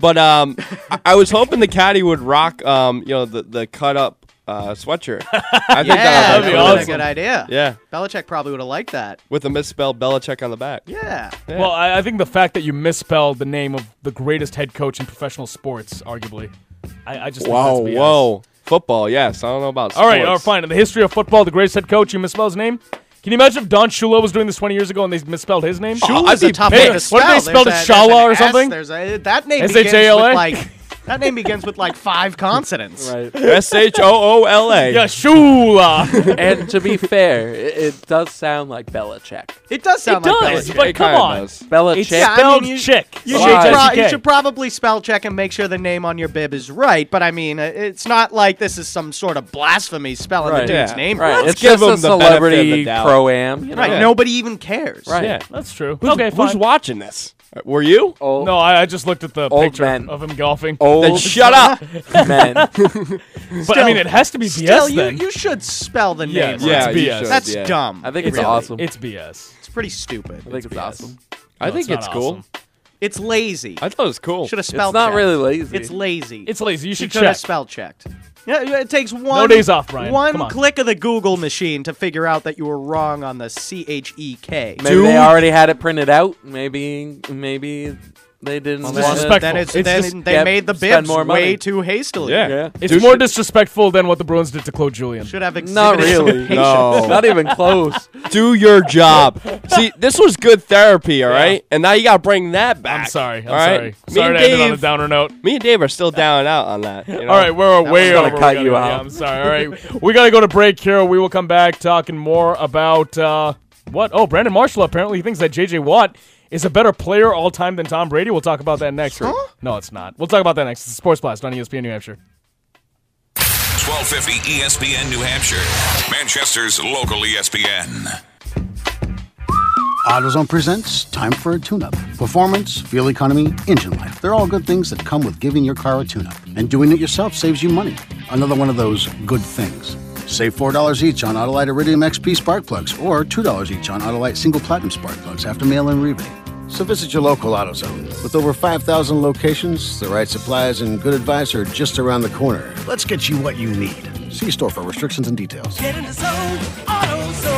But um, I, I was hoping the caddy would rock um, you know, the the cut up uh, sweatshirt. I think Yeah, that that'd be be that would've awesome. a good idea. Yeah, Belichick probably would have liked that. with a misspelled Belichick on the back. Yeah. Well, I, I think the fact that you misspelled the name of the greatest head coach in professional sports, arguably, I, I just think Whoa, that's BS. whoa, football. Yes, I don't know about. All right, sports. all right, fine. In the history of football, the greatest head coach, you misspelled his name. Can you imagine if Don Shula was doing this 20 years ago and they misspelled his name? Shula's a tough name to spell. What if they spelled it Shala or something? There's a, that name begins with like that name begins with like five consonants. Right. S H O O L A. Yeah, Shula. and to be fair, it, it does sound like Belichick. It does sound it like does, Belichick. but come kinda on. does. Belichick. It's Yeah, I spelled mean, you- chick. You Why? should, pro- you should probably spell check and make sure the name on your bib is right. But I mean, uh, it's not like this is some sort of blasphemy spelling Right. the dude's Yeah. name Right. wrong. It's give just a him the benefit of the celebrity doubt. pro am. You know? Right. Yeah. Nobody even cares. Right. Yeah. That's true. Who's, okay, who's watching this? Were you? Old, No, I, I just looked at the picture men. of him golfing. old Then shut up. men. but I mean, it has to be BS you, then. you should spell the Yes. name. Yeah, right. it's BS. should, That's yeah. dumb. I think it's Really. awesome. It's BS. It's pretty stupid. I think it's BS. awesome. I think not it's cool. awesome. It's lazy. I thought it was cool. Should have It's spelled. not checked. really lazy. It's lazy. It's lazy. You should should have spell checked. Yeah, yeah, it takes one days off, Brian. One on. click of the Google machine to figure out that you were wrong on the C H E K. Maybe they already had it printed out. Maybe maybe they didn't. It's want to- disrespectful. Then it's, It's then just- they yeah, made the spend bibs more way too hastily. Yeah. Yeah. It's Dude, more should- disrespectful than what the Bruins did to Claude Julien. Should have exhibited Not some really. patience. No. Not even close. Do your job. See, this was good therapy, all right? And now you got to bring that back. I'm sorry. I'm all right? sorry. Me Sorry and to end it on a Dave- downer note. Me and Dave are still down and out on that. you know? All right, we're way gonna over. We cut gotta you go. out. Yeah, I'm sorry. All right, we gotta go to break here. We will come back talking more about uh, what? Oh, Brandon Marshall apparently thinks that J.J. Watt is a better player all time than Tom Brady. We'll talk about that next. No, it's not. We'll talk about that next. It's Sports Blast on ESPN New Hampshire. 1250 ESPN New Hampshire, Manchester's local ESPN. AutoZone presents Time for a Tune-Up. Performance, fuel economy, engine life. They're all good things that come with giving your car a tune-up. And doing it yourself saves you money. Another one of those good things. Save $4 each on Autolite Iridium XP spark plugs or $2 each on Autolite Single Platinum spark plugs after mail-in rebate. So visit your local AutoZone. With over 5,000 locations, the right supplies and good advice are just around the corner. Let's get you what you need. See store for restrictions and details. Get in the zone, AutoZone.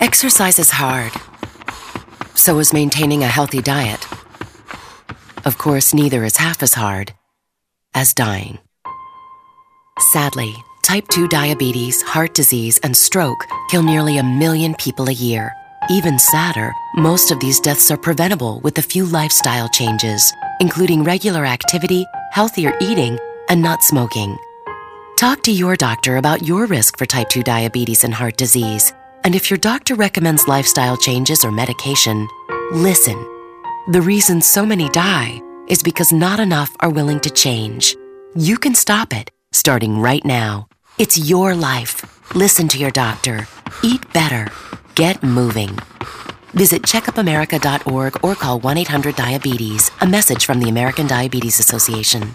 Exercise is hard. So is maintaining a healthy diet. Of course, neither is half as hard as dying. Sadly, type 2 diabetes, heart disease, and stroke kill nearly a million people a year. Even sadder, most of these deaths are preventable with a few lifestyle changes, including regular activity, healthier eating, and not smoking. Talk to your doctor about your risk for type 2 diabetes and heart disease. And if your doctor recommends lifestyle changes or medication, listen. The reason so many die is because not enough are willing to change. You can stop it, starting right now. It's your life. Listen to your doctor. Eat better. Get moving. Visit checkupamerica.org or call 1 800 Diabetes. A message from the American Diabetes Association.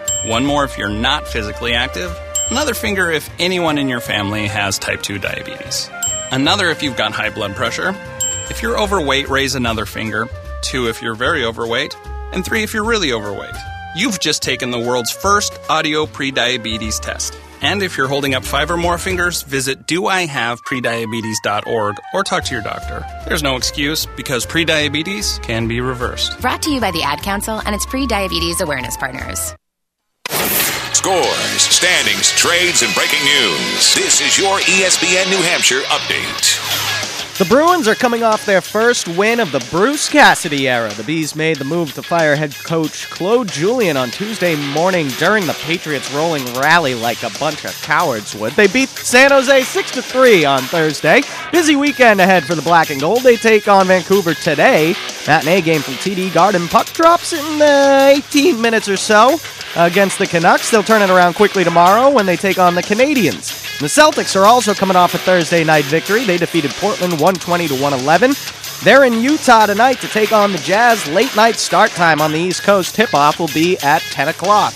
one more if you're not physically active, another finger if anyone in your family has type 2 diabetes, another if you've got high blood pressure. If you're overweight, raise another finger, two if you're very overweight, and three if you're really overweight. You've just taken the world's first audio prediabetes test. And if you're holding up five or more fingers, visit doihaveprediabetes.org or talk to your doctor. There's no excuse because prediabetes can be reversed. Brought to you by the Ad Council and its pre diabetes awareness partners. Scores, standings, trades, and breaking news. This is your ESPN New Hampshire update. The Bruins are coming off their first win of the Bruce Cassidy era. The Bees made the move to fire head coach Claude Julien on Tuesday morning during the Patriots' rolling rally like a bunch of cowards would. They beat San Jose 6 to 3 on Thursday. Busy weekend ahead for the Black and Gold. They take on Vancouver today. Matinee game from TD Garden. Puck drops in uh, 18 minutes or so against the Canucks. They'll turn it around quickly tomorrow when they take on the Canadiens. The Celtics are also coming off a Thursday night victory. They defeated Portland 120 to 111. They're in Utah tonight to take on the Jazz. Late night start time on the East Coast. Tip off will be at 10 o'clock.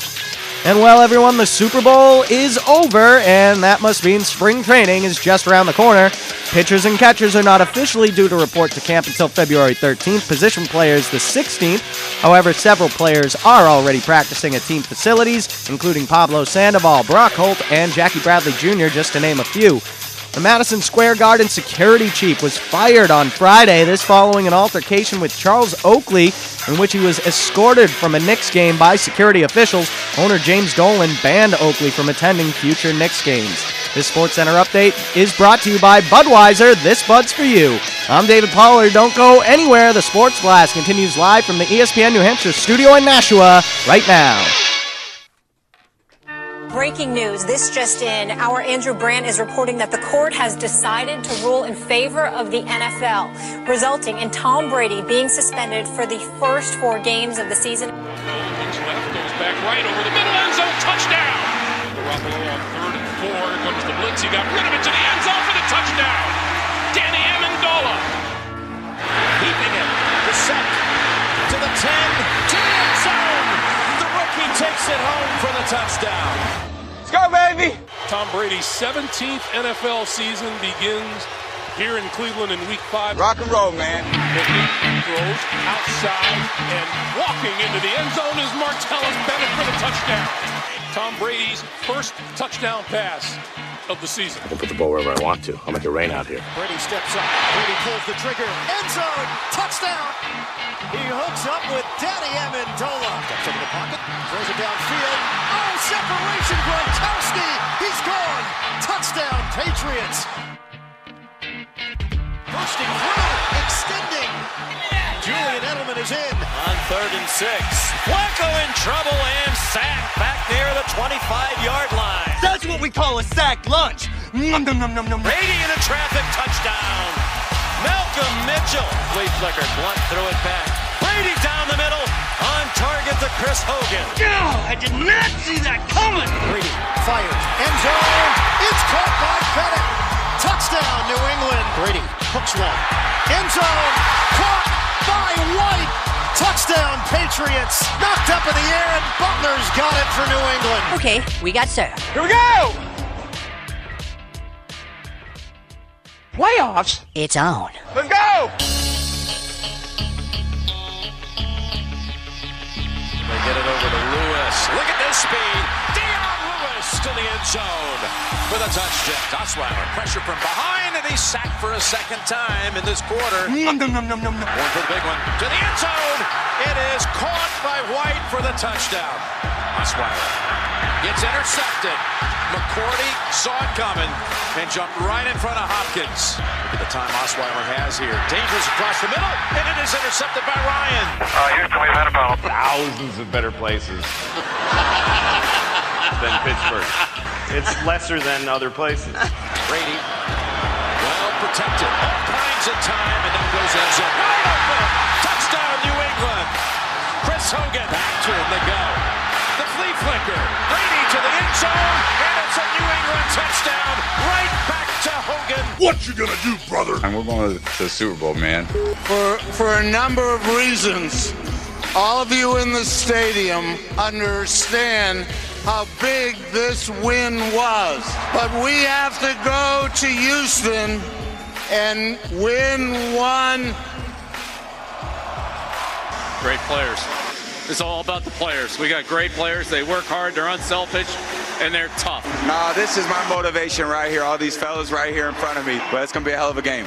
And well, everyone, the Super Bowl is over, and that must mean spring training is just around the corner. Pitchers and catchers are not officially due to report to camp until February 13th, position players the 16th. However, several players are already practicing at team facilities, including Pablo Sandoval, Brock Holt, and Jackie Bradley Jr., just to name a few. The Madison Square Garden security chief was fired on Friday, this following an altercation with Charles Oakley, in which he was escorted from a Knicks game by security officials. Owner James Dolan banned Oakley from attending future Knicks games. This SportsCenter update is brought to you by Budweiser. This Bud's for you. I'm David Pollard. Don't go anywhere. The Sports Blast continues live from the ESPN New Hampshire studio in Nashua right now. Breaking news. This just in. Our Andrew Brandt is reporting that the court has decided to rule in favor of the NFL, resulting in Tom Brady being suspended for the first four games of the season. Looks left, goes back right over the middle end zone, touchdown. Garoppolo on third and four. Here comes the blitz. He got rid of it to the end zone for the touchdown. Danny Amendola. Keeping it. The set to the 10, to the end zone. The rookie takes it home for the touchdown. Let's go, baby. Tom Brady's 17th NFL season begins here in Cleveland in week five. Rock and roll, man. Throws outside and walking into the end zone is Martellus Bennett for the touchdown. Tom Brady's first touchdown pass of the season. I can put the ball wherever I want to. I'll make it rain out here. Brady steps up. Brady pulls the trigger. End zone. Touchdown. He hooks up with Danny Amendola. Steps into the pocket. Throws it downfield. Oh, separation. Gronkowski. He's gone. Touchdown, Patriots. Bursting through. Extending. Julian Edelman is in. Third and six. Flacco in trouble and sacked back near the 25-yard line. That's what we call a sack lunch. Nom, nom, nom, nom, nom. Brady in a traffic touchdown. Malcolm Mitchell. Flea flicker. Blount threw it back. Brady down the middle. On target to Chris Hogan. No, I did not see that coming. Brady fires. End zone. It's caught by Bennett. Touchdown, New England. Brady hooks one. End zone. Caught by White. Touchdown, Patriots. Knocked up in the air, and Butler's got it for New England. Okay, we got set. Here we go. Playoffs? It's on. Let's go. They get it over to Lewis. Look at this speed. Dion Lewis to the end zone for the touchdown. Osweiler pressure from behind, and he's sacked for a second time in this quarter. Nom, nom, nom, nom, nom, nom. One for the big one. To the end zone. It is caught by White for the touchdown. Osweiler gets intercepted. McCourty saw it coming and jumped right in front of Hopkins. Look at the time Osweiler has here. Dangerous across the middle, and it is intercepted by Ryan. Uh, here's the way about thousands of better places. Than Pittsburgh. It's lesser than other places. Brady, well protected, all kinds of time, and now goes end zone. Wide open! Touchdown, New England! Chris Hogan back to him they go. The flea flicker, Brady to the end zone, and it's a New England touchdown, right back to Hogan. What you gonna do, brother? And we're going to the Super Bowl, man. For, for a number of reasons, all of you in the stadium understand how big this win was. But we have to go to Houston and win one. Great players. It's all about the players. We got great players. They work hard, they're unselfish, and they're tough. Nah, this is my motivation right here. All these fellas right here in front of me. But it's going to be a hell of a game.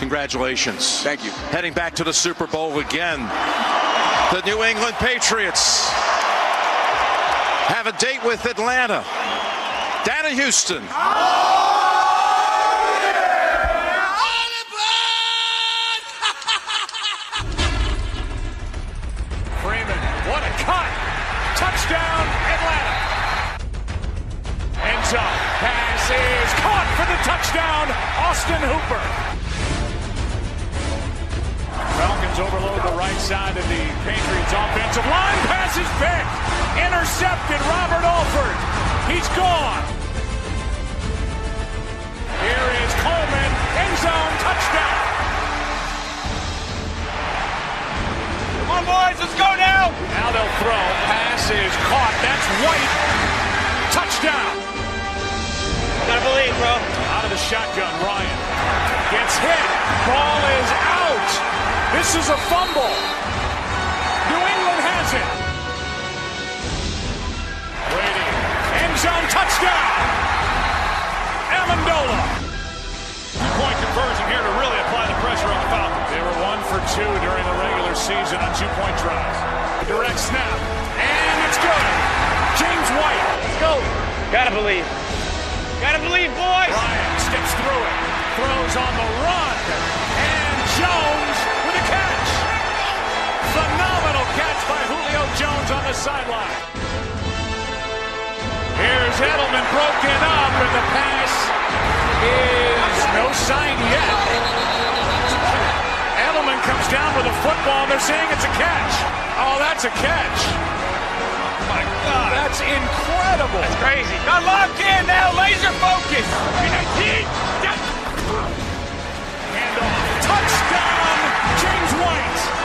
Congratulations. Thank you. Heading back to the Super Bowl again. The New England Patriots have a date with Atlanta. Down in Houston. Freeman, what a cut! Touchdown, Atlanta! Pass is caught for the touchdown, Austin Hooper. Overload the right side of the Patriots offensive line. Pass is picked. Intercepted, Robert Alford. He's gone. Here is Coleman. End zone touchdown. Come on, boys, let's go now. Now they'll throw. Pass is caught. That's White. Touchdown. Gotta believe, bro. Out of the shotgun, Ryan gets hit. Ball is out. This is a fumble. New England has it. Brady, end zone touchdown. Amendola. Two-point conversion here to really apply the pressure on the Falcons. They were one for two during the regular season on two-point tries. Direct snap, and it's good. James White. Let's go. Gotta believe. Gotta believe, boys. Ryan steps through it, throws on the run, and Jones with a catch. Phenomenal catch by Julio Jones on the sideline. Here's Edelman broken up, and the pass is no sign yet. Edelman comes down with a football. They're saying it's a catch. Oh, that's a catch. My God, that's incredible. That's crazy. Got locked in now. Laser focus. Handoff. Touchdown, James White.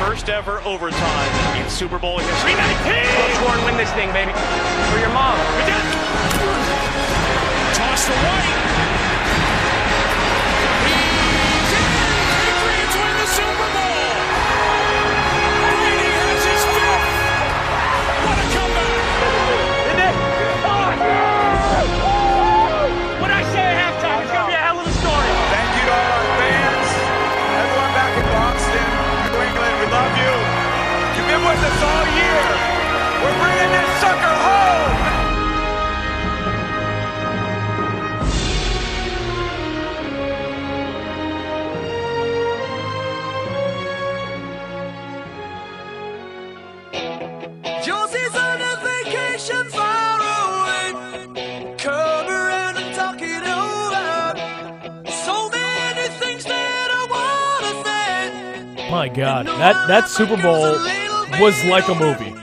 First ever overtime in Super Bowl history. Go score and win this thing, baby. For your mom. Toss to White. That that Super Bowl was like a movie.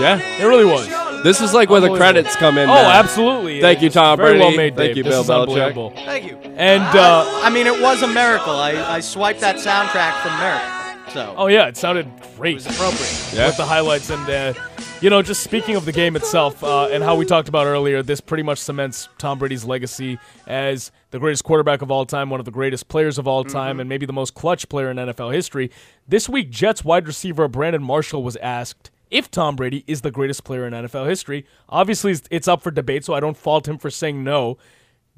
Yeah, it really was. This is like where the credits come in. Oh, man. absolutely. Thank you, It's Tom very Brady. well made, Thank Dave. you, This Bill is Belichick. unbelievable. Thank you. And uh, I mean, it was a miracle. I, I swiped that soundtrack from Merrick. So Oh yeah, it sounded great. It was appropriate. Yeah. With the highlights and uh, you know, just speaking of the game itself uh, and how we talked about earlier, this pretty much cements Tom Brady's legacy as the greatest quarterback of all time, one of the greatest players of all time, mm-hmm. and maybe the most clutch player in NFL history. This week, Jets wide receiver Brandon Marshall was asked if Tom Brady is the greatest player in NFL history. Obviously, it's- it's up for debate, so I don't fault him for saying no.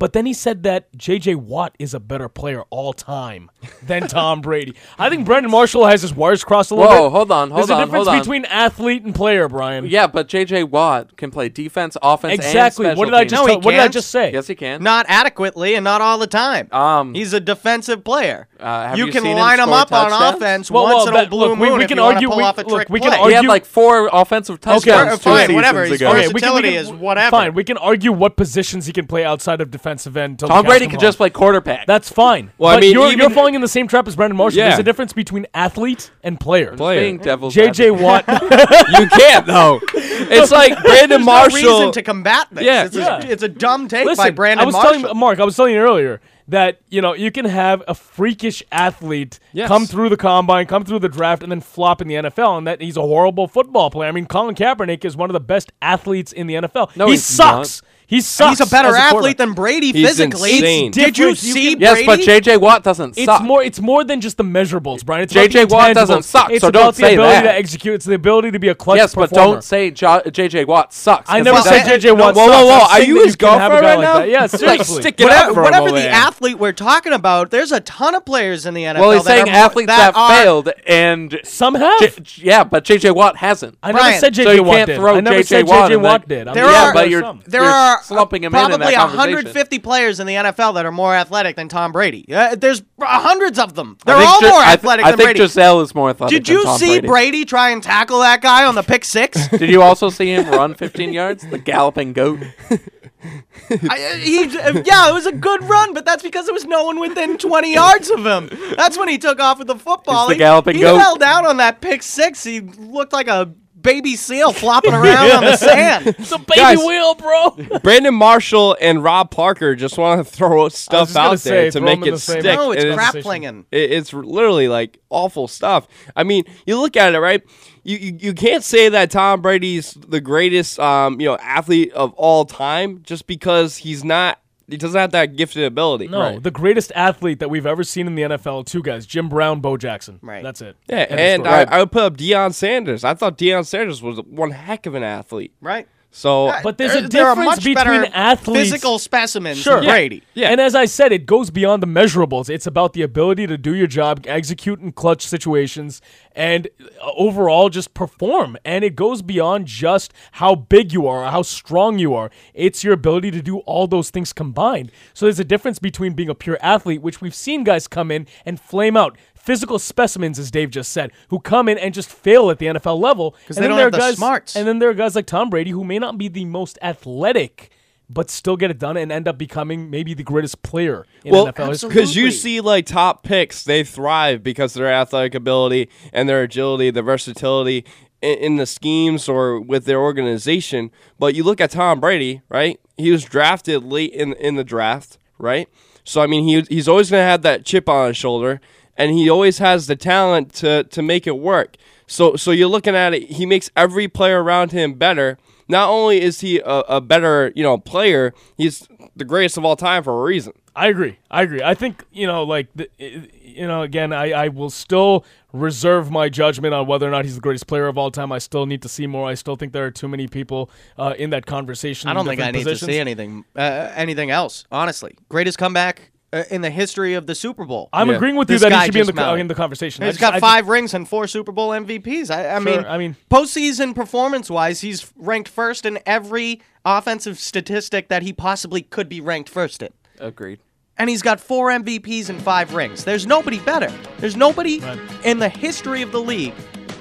But then he said that J.J. Watt is a better player all time than Tom Brady. I think Brandon Marshall has his wires crossed a little Whoa, bit. hold on, hold There's on, a difference hold on. between athlete and player, Brian. Yeah, but J.J. Watt can play defense, offense, Exactly. And What did I teams. just No, he tell- what did I can't. just say? Yes, he can. Not adequately and not all the time. Um, He's a defensive player. Uh, have you, you can seen him line him score up on offense Well, once well, in a that- blue look, we- moon we if can you wanna argue- pull we- off a look, trick we can play. he had argue- like four offensive Okay, touchdowns. two fine, whatever. seasons His ago. Okay, we can- we versatility is whatever. Fine, we can argue what positions he can play outside of defensive end. till Tom the Brady could just play quarterback. That's fine. Well, I mean, you're, even- you're falling in the same trap as Brandon Marshall. Yeah. There's a difference between athlete and player. Player. Being devil's J.J. advocate. Watt. you can't though. It's like Brandon There's Marshall. no reason to combat this. Yeah. it's, Yeah. A, it's a dumb take Listen, by Brandon I was Marshall. telling Mark, I was telling you earlier that you know you can have a freakish athlete Yes. come through the combine, come through the draft, and then flop in the NFL, and that he's a horrible football player. I mean, Colin Kaepernick is one of the best athletes in the NFL. No, he he's sucks. He sucks. He's a better as athlete than Brady He's physically. insane. Did you Different. You see can- Yes, Brady? but J.J. Watt doesn't It's suck. more. It's more than just the measurables, Brian. It's about J.J. the Watt doesn't suck, It's so about don't the ability that. to execute. It's the ability to be a clutch yes, but don't say jo- J.J. Watt sucks. I never that- said J.J. Watt. Whoa, whoa, sucks. whoa. I'm Are saying you his have a girlfriend guy right like now? that. Yeah, Like, seriously. it whatever, up for him whatever the athlete we're talking about, there's a ton of players in the NFL. Well, he's that saying are athletes that that, are- failed, and Some have. J- yeah, but J.J. Watt hasn't. I never Brian, said so J.J. you Watt can't did. throw I never J.J. said Watt J.J. in Watt did. I'm There yeah, are- but you're some. There you're are slumping him in in probably that 150 players in the NFL that are more athletic than Tom Brady. Uh, there's hundreds of them. They're all Gi- more I th- athletic I than think Brady. Gisele is more athletic Did than you Tom see Brady. Brady try and tackle that guy on the pick six? Did you also see him run 15 yards? The galloping goat. I, he, uh, yeah, it was a good run, but that's because there was no one within 20 yards of him. That's when he took off with the football. It's the he, galloping he goat. fell down on that pick six. He looked like a baby seal flopping around on the sand. It's a baby Guys, wheel, bro. Brandon Marshall and Rob Parker just want to throw stuff out say, there to make it the same- stick. No, it's and crap flinging. It's literally like awful stuff. I mean, you look at it, right? You, you you can't say that Tom Brady's the greatest um, you know athlete of all time just because he's not. He doesn't have that gifted ability. No, the greatest athlete that we've ever seen in the NFL, two guys, Jim Brown, Bo Jackson. Right. That's it. Yeah, End and. I, I would put up Deion Sanders. I thought Deion Sanders was one heck of an athlete. Right. So, But there's There- a there are difference much between better athletes. physical specimens Sure. than Brady. Yeah. And as I said, it goes beyond the measurables. It's about the ability to do your job, execute in clutch situations, and uh, overall just perform. And it goes beyond just how big you are or how strong you are. It's your ability to do all those things combined. So there's a difference between being a pure athlete, which we've seen guys come in and flame out. Physical specimens, as Dave just said, who come in and just fail at the NFL level. 'Cause And they then don't there have are the guys, smarts. And then there are guys like Tom Brady who may not be the most athletic, but still get it done and end up becoming maybe the greatest player in well, NFL history. because you see like top picks, they thrive because of their athletic ability and their agility, the versatility in, in the schemes or with their organization. But you look at Tom Brady, right? He was drafted late in in the draft, right? So I mean, he he's always going to have that chip on his shoulder, and he always has the talent to to make it work. So so you're looking at it. He makes every player around him better. Not only is he a, a better you know player, he's the greatest of all time for a reason. I agree. I agree. I think you know, like the, you know, again, I, I will still reserve my judgment on whether or not he's the greatest player of all time. I still need to see more. I still think there are too many people uh, in that conversation. I don't think I different need positions. to see anything uh, anything else. Honestly, greatest comeback uh, in the history of the Super Bowl. I'm agreeing with you This that he guy should be in the co- in the conversation. I He's just- got I five rings and four Super Bowl MVPs. I, I Sure, mean, I mean- postseason performance wise, he's ranked first in every offensive statistic that he possibly could be ranked first in. Agreed. And he's got four MVPs and five rings. There's nobody better. There's nobody in the history of the league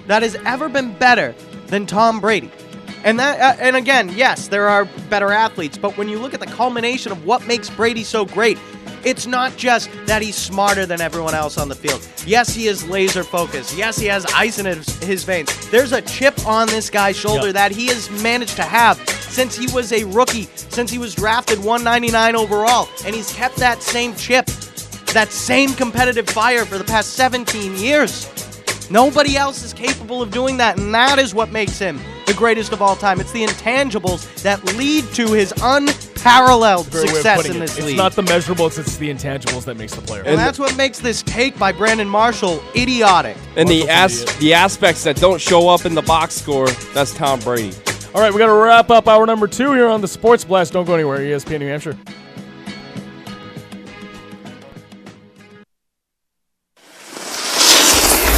that has ever been better than Tom Brady. And that, uh, and again, yes, there are better athletes, but when you look at the culmination of what makes Brady so great, it's not just that he's smarter than everyone else on the field. Yes, he is laser focused. Yes, he has ice in his, veins. There's a chip on this guy's shoulder Yep. that he has managed to have since he was a rookie, since he was drafted 199 overall, and he's kept that same chip, that same competitive fire for the past 17 years. Nobody else is capable of doing that, and that is what makes him the greatest of all time. It's the intangibles that lead to his unparalleled success in this it. league. It's not the measurables, it's the intangibles that makes the player. And, and that's what makes this take by Brandon Marshall idiotic. And the as- the aspects that don't show up in the box score, that's Tom Brady. All right, we got to wrap up our number two here on the Sports Blast. Don't go anywhere. ESPN New Hampshire.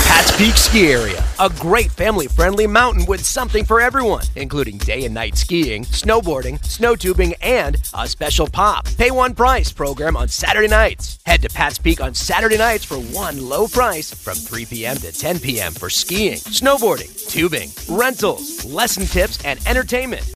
Pat's Peak Ski Area a great family friendly mountain with something for everyone, including day and night skiing, snowboarding, snow tubing, and a special pop. Pay one price program on Saturday nights. Head to Pat's Peak on Saturday nights for one low price from 3 p.m. to 10 p.m. for skiing, snowboarding, tubing, rentals, lesson tips, and entertainment.